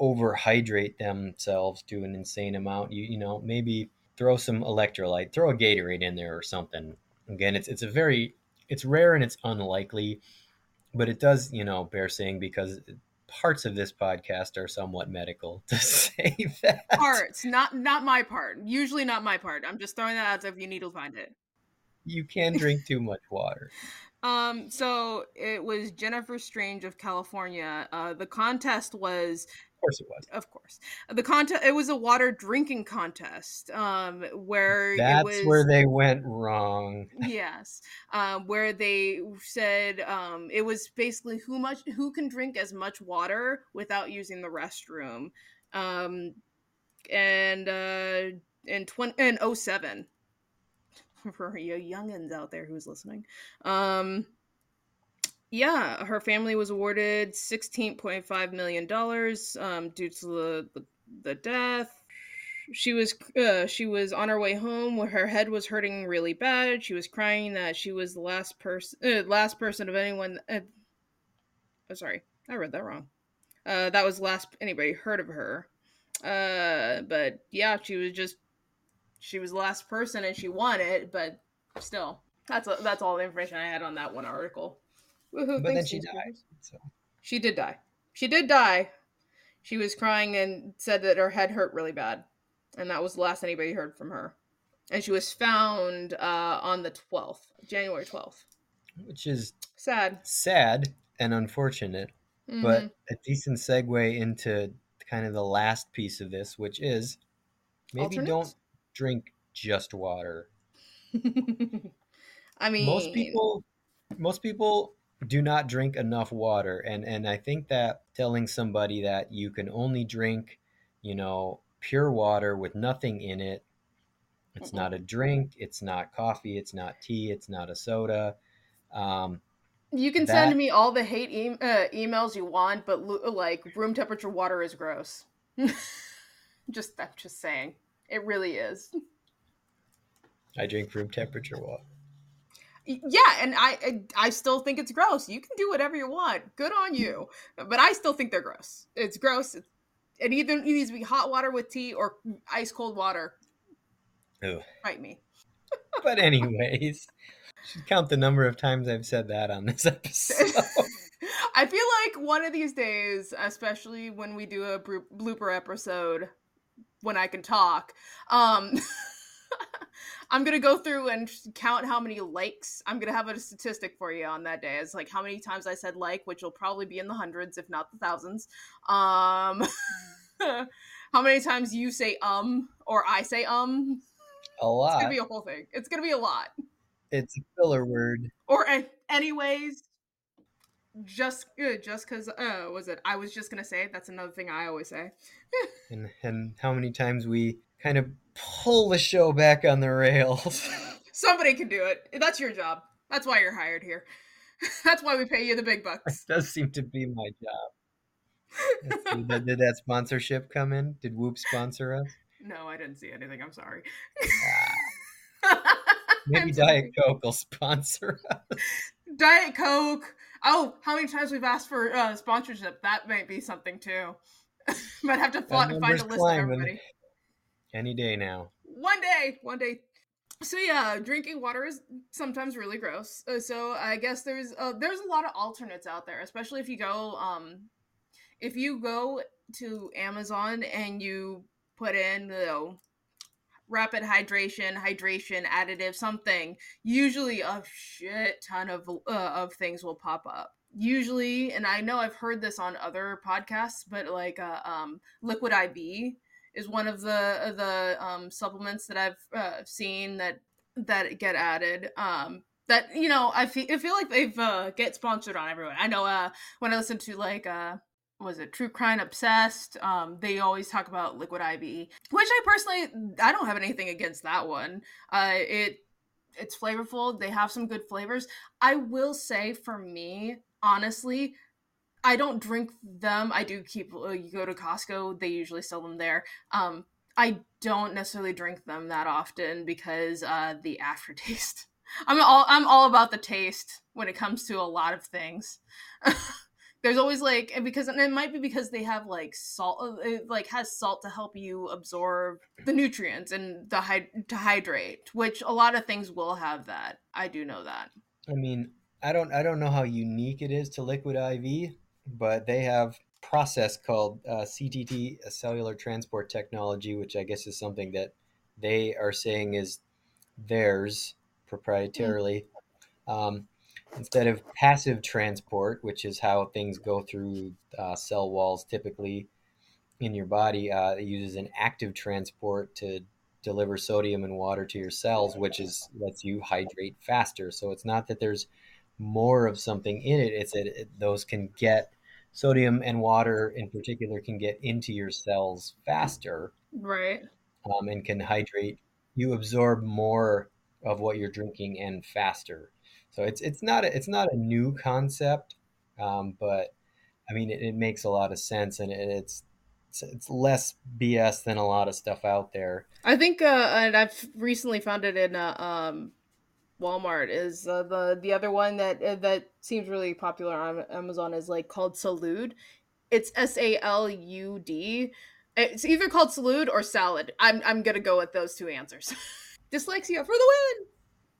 overhydrate themselves to an insane amount. You you know, maybe throw some electrolyte, throw a Gatorade in there or something. Again, it's it's a very it's rare and it's unlikely, but it does, you know, bear saying because parts of this podcast are somewhat medical to say that. Parts, not not my part. Usually not my part. I'm just throwing that out there if you need to find it. You can drink too much water. Um, so it was Jennifer Strange of California. Uh, the contest was course it was. of course the contest it was a water drinking contest um where it That's was where they went wrong. yes um where they said um it was basically who much who can drink as much water without using the restroom um and uh in 20 in 07 for you youngins out there who's listening um yeah her family was awarded 16.5 million dollars um due to the, the the death. She was uh, she was on her way home where her head was hurting really bad. She was crying that she was the last person uh, last person of anyone uh, oh, sorry i read that wrong. Uh that was last anybody heard of her. Uh but yeah she was just she was the last person and she won it but still that's a, that's all the information i had on that one article Woohoo, But then she died. So She did die. She did die. She was crying and said that her head hurt really bad. And that was the last anybody heard from her. And she was found uh, on the 12th, January 12th. which is Sad. sad and unfortunate, Mm-hmm. but a decent segue into kind of the last piece of this, which is maybe don't drink just water. I mean, most people most people do not drink enough water and and i think that telling somebody that you can only drink you know pure water with nothing in it it's not a drink it's not coffee it's not tea it's not a soda um, You can That- send me all the hate e- uh, emails you want, but lo- like room temperature water is gross. just I'm just saying, it really is. i drink room temperature water Yeah, and I I, I still think it's gross. You can do whatever you want. Good on you. But I still think they're gross. It's gross. It, it either it needs to be hot water with tea or ice cold water. Ew. Fight me. but anyways should count the number of times i've said that on this episode I feel like one of these days, especially when we do a blooper episode, when I can talk, um, I'm gonna go through and count how many likes. I'm gonna have a statistic for you on that day. It's like how many times I said like, which will probably be in the hundreds, if not the thousands. Um, how many times you say um or I say um? a lot. It's gonna be a whole thing. It's gonna be a lot. it's a filler word or an- anyways just uh, just because uh was it i was just gonna say that's another thing i always say and and how many times we kind of pull the show back on the rails. Somebody can do it. That's your job. That's why you're hired here. That's why we pay you the big bucks. Does seem to be my job. Did, did that sponsorship come in? Did Whoop sponsor us? no i didn't see anything. I'm sorry. Ah, maybe I'm sorry. Diet Coke will sponsor us. diet coke. Oh how many times we've asked for uh sponsorship? That might be something too. Might have to find a list of everybody Any day now. one day one day. So yeah drinking water is sometimes really gross. Uh, so i guess there's uh, there's a lot of alternates out there especially if you go um if you go to amazon and you put in you know rapid hydration hydration additive something usually a shit ton of uh, of things will pop up. Usually and i know i've heard this on other podcasts but like uh, um liquid iv is one of the the um, supplements that I've uh, seen that that get added. Um, that you know, I feel I feel like they've uh, get sponsored on everyone. I know uh, when I listen to like uh, was it True Crime Obsessed? Um, they always talk about Liquid IV, which I personally I don't have anything against that one. Uh, it it's flavorful. They have some good flavors. I will say for me, honestly, I don't drink them. I do keep. Uh, you go to Costco; they usually sell them there. Um, I don't necessarily drink them that often because uh, the aftertaste. I'm all I'm all about the taste when it comes to a lot of things. There's always like because and it might be because they have like salt, uh, it like has salt to help you absorb the nutrients and the to hydrate, which a lot of things will have that. I do know that. I mean, I don't I don't know how unique it is to Liquid IV, but they have process called uh, CTT, a cellular transport technology, which I guess is something that they are saying is theirs proprietarily. Um, instead of passive transport, which is how things go through uh, cell walls typically in your body, uh, it uses an active transport to deliver sodium and water to your cells, which is lets you hydrate faster. So it's not that there's more of something in it; it's that it, those can get sodium and water in particular can get into your cells faster Right. um, and can hydrate. You absorb more of what you're drinking and faster. So it's it's not a, it's not a new concept, um, but I mean it, it makes a lot of sense and it, it's it's it's less BS than a lot of stuff out there. I think, uh, and I've recently found it in uh, um, Walmart. Is uh, the the other one that uh, that seems really popular on Amazon is like called Salud. It's S A L U D. It's either called Salud or Salad. I'm I'm gonna go with those two answers. Dyslexia for the win.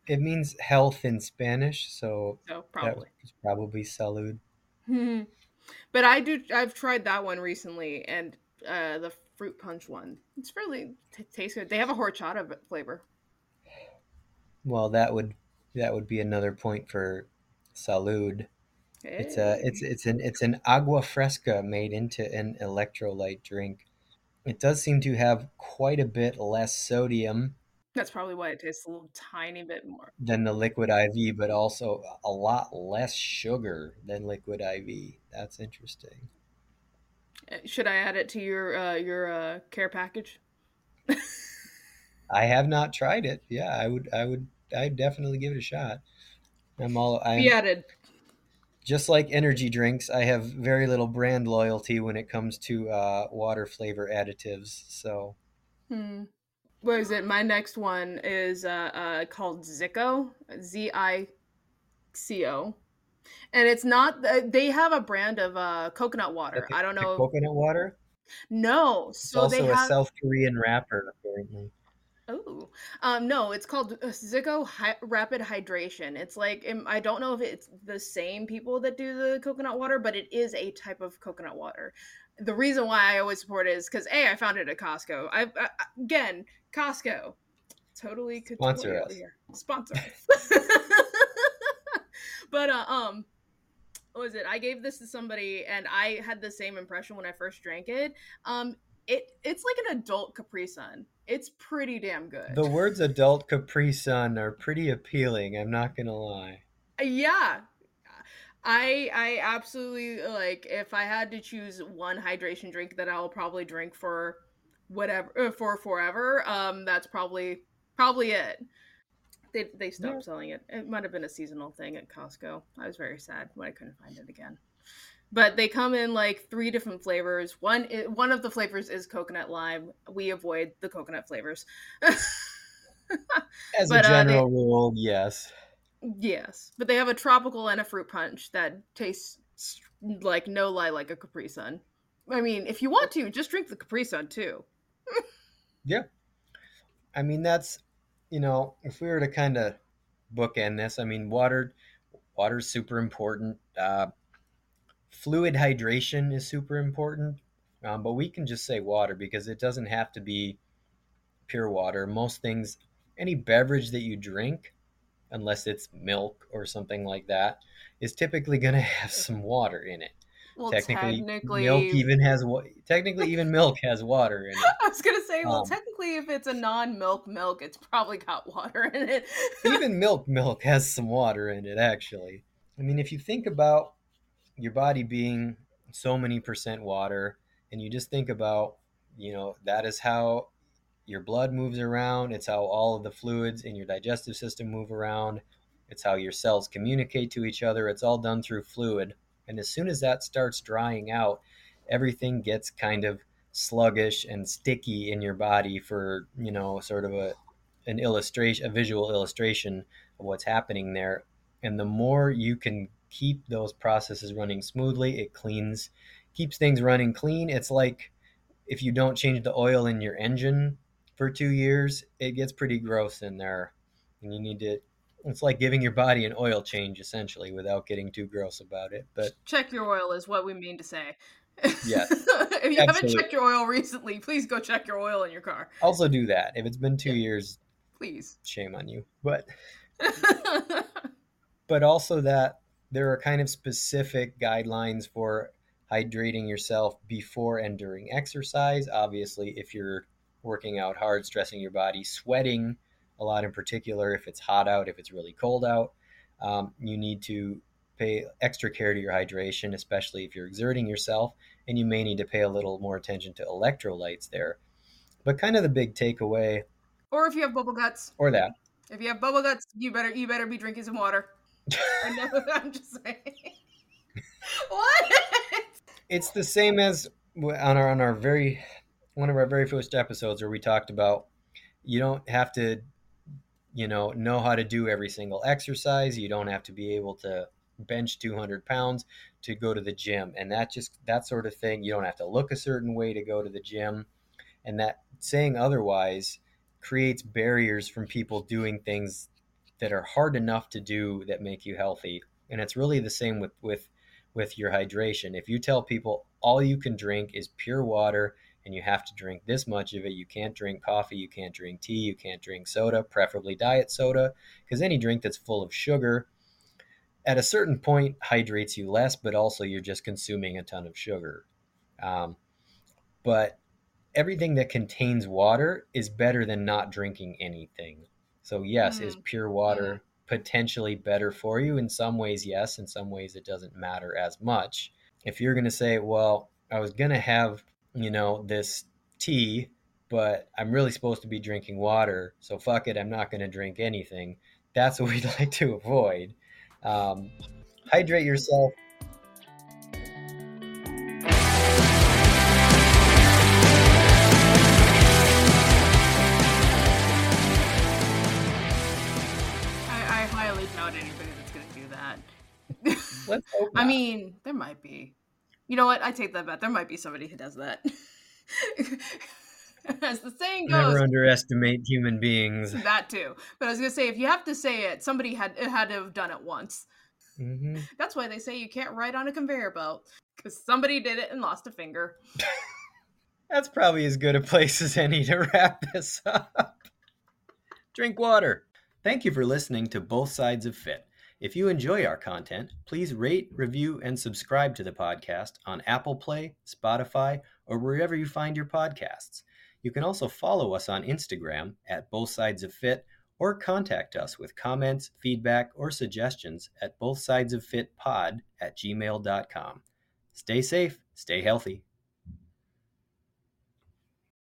It means health in Spanish, so. So probably. was probably salud. but I do. I've tried that one recently, and uh, the fruit punch one. It's really t- tastes good. They have a horchata flavor. Well, that would that would be another point for salud. It's a it's it's an it's an agua fresca made into an electrolyte drink. It does seem to have quite a bit less sodium That's probably why it tastes a little tiny bit more. than the liquid IV, but also a lot less sugar than liquid IV. That's interesting. Uh, Should I add it to your uh, your uh, care package? I have not tried it. Yeah, I would I would I'd definitely give it a shot. I'm all Be added. just like energy drinks, I have very little brand loyalty when it comes to uh, water flavor additives. So Hmm. What is it? My next one is uh, uh, called Zico, Z I C O, and it's not. They have a brand of uh, coconut water. I don't know. coconut water. No, It's also a. South Korean rapper, apparently. Oh, um, no, it's called uh, Zico Hy- Rapid Hydration. It's like um, I don't know if it's the same people that do the coconut water, but it is a type of coconut water. The reason why I always support it is because a I found it at Costco. I, I again Costco, totally could Sponsor us. here. Sponsor us. but uh, um, what was it? I gave this to somebody, and I had the same impression when I first drank it. Um, it it's like an adult Capri Sun. It's pretty damn good. The words "adult Capri Sun" are pretty appealing. I'm not gonna lie. yeah. I I absolutely like if I had to choose one hydration drink that I'll probably drink for whatever uh, for forever, um that's probably probably it. They they stopped Yeah. selling it. It might have been a seasonal thing at Costco. I was very sad when I couldn't find it again. But they come in like three different flavors. One one of the flavors is coconut lime. We avoid the coconut flavors. As But, a uh, they- general rule, yes. Yes, but they have a tropical and a fruit punch that tastes like no lie like a Capri Sun. I mean, if you want to, just drink the Capri Sun too. Yeah. I mean, that's you know, if we were to kind of bookend this, I mean, water, water's super important. Uh, fluid hydration is super important, um, but we can just say water because it doesn't have to be pure water. Most things, any beverage that you drink, unless it's milk or something like that, is typically going to have some water in it. Well, technically, technically, milk even has wa- technically even milk has water in it. I was gonna say, well, Um, technically, if it's a non-milk milk, it's probably got water in it. even milk milk has some water in it actually i mean if you think about your body being so many percent water and you just think about you know that is how your blood moves around it's how all of the fluids in your digestive system move around it's how your cells communicate to each other it's all done through fluid. And as soon as that starts drying out everything gets kind of sluggish and sticky in your body for you know sort of a an illustration a visual illustration of what's happening there. And the more you can keep those processes running smoothly. It cleans keeps things running clean. It's like if you don't change the oil in your engine for two years it gets pretty gross in there. And you need to it's like giving your body an oil change essentially without getting too gross about it. But check your oil is what we mean to say. Yes, if you haven't checked your oil recently, please go check your oil in your car, also do that. If it's been two Yeah. years please. shame on you. But but also that there are kind of specific guidelines for hydrating yourself before and during exercise. Obviously, if you're working out hard, stressing your body, sweating a lot in particular, if it's hot out, if it's really cold out, um, you need to pay extra care to your hydration, especially if you're exerting yourself, and you may need to pay a little more attention to electrolytes there. But kind of the big takeaway, or if you have bubble guts, or that, if you have bubble guts, you better you better be drinking some water. I know, I'm just saying. what? it's the same as on our on our very one of our very first episodes where we talked about you don't have to you know know how to do every single exercise you don't have to be able to bench 200 pounds to go to the gym and that just that sort of thing you don't have to look a certain way to go to the gym and that saying otherwise creates barriers from people doing things that are hard enough to do that make you healthy and it's really the same with with with your hydration if you tell people all you can drink is pure water and you have to drink this much of it you can't drink coffee you can't drink tea you can't drink soda preferably diet soda because any drink that's full of sugar at a certain point hydrates you less, but also you're just consuming a ton of sugar. Um, but everything that contains water is better than not drinking anything. So yes, mm. is pure water potentially better for you? In some ways, yes. In some ways, it doesn't matter as much. If you're going to say, well, I was going to have, you know, this tea, but I'm really supposed to be drinking water, so fuck it, I'm not going to drink anything. That's what we'd like to avoid. Um, hydrate yourself I mean, there might be. You know what? I take that bet. There might be somebody who does that. As the saying goes, never underestimate human beings. That too. But I was gonna say, if you have to say it, somebody had had to have done it once. Mm-hmm. That's why they say you can't ride on a conveyor belt because somebody did it and lost a finger. That's probably as good a place as any to wrap this up. Drink water. Thank you for listening to Both Sides of Fit. If you enjoy our content, please rate, review, and subscribe to the podcast on Apple Play, Spotify, or wherever you find your podcasts. You can also follow us on Instagram at Both Sides of Fit or contact us with comments, feedback, or suggestions at both sides of fit pod at gmail.com. Stay safe, stay healthy.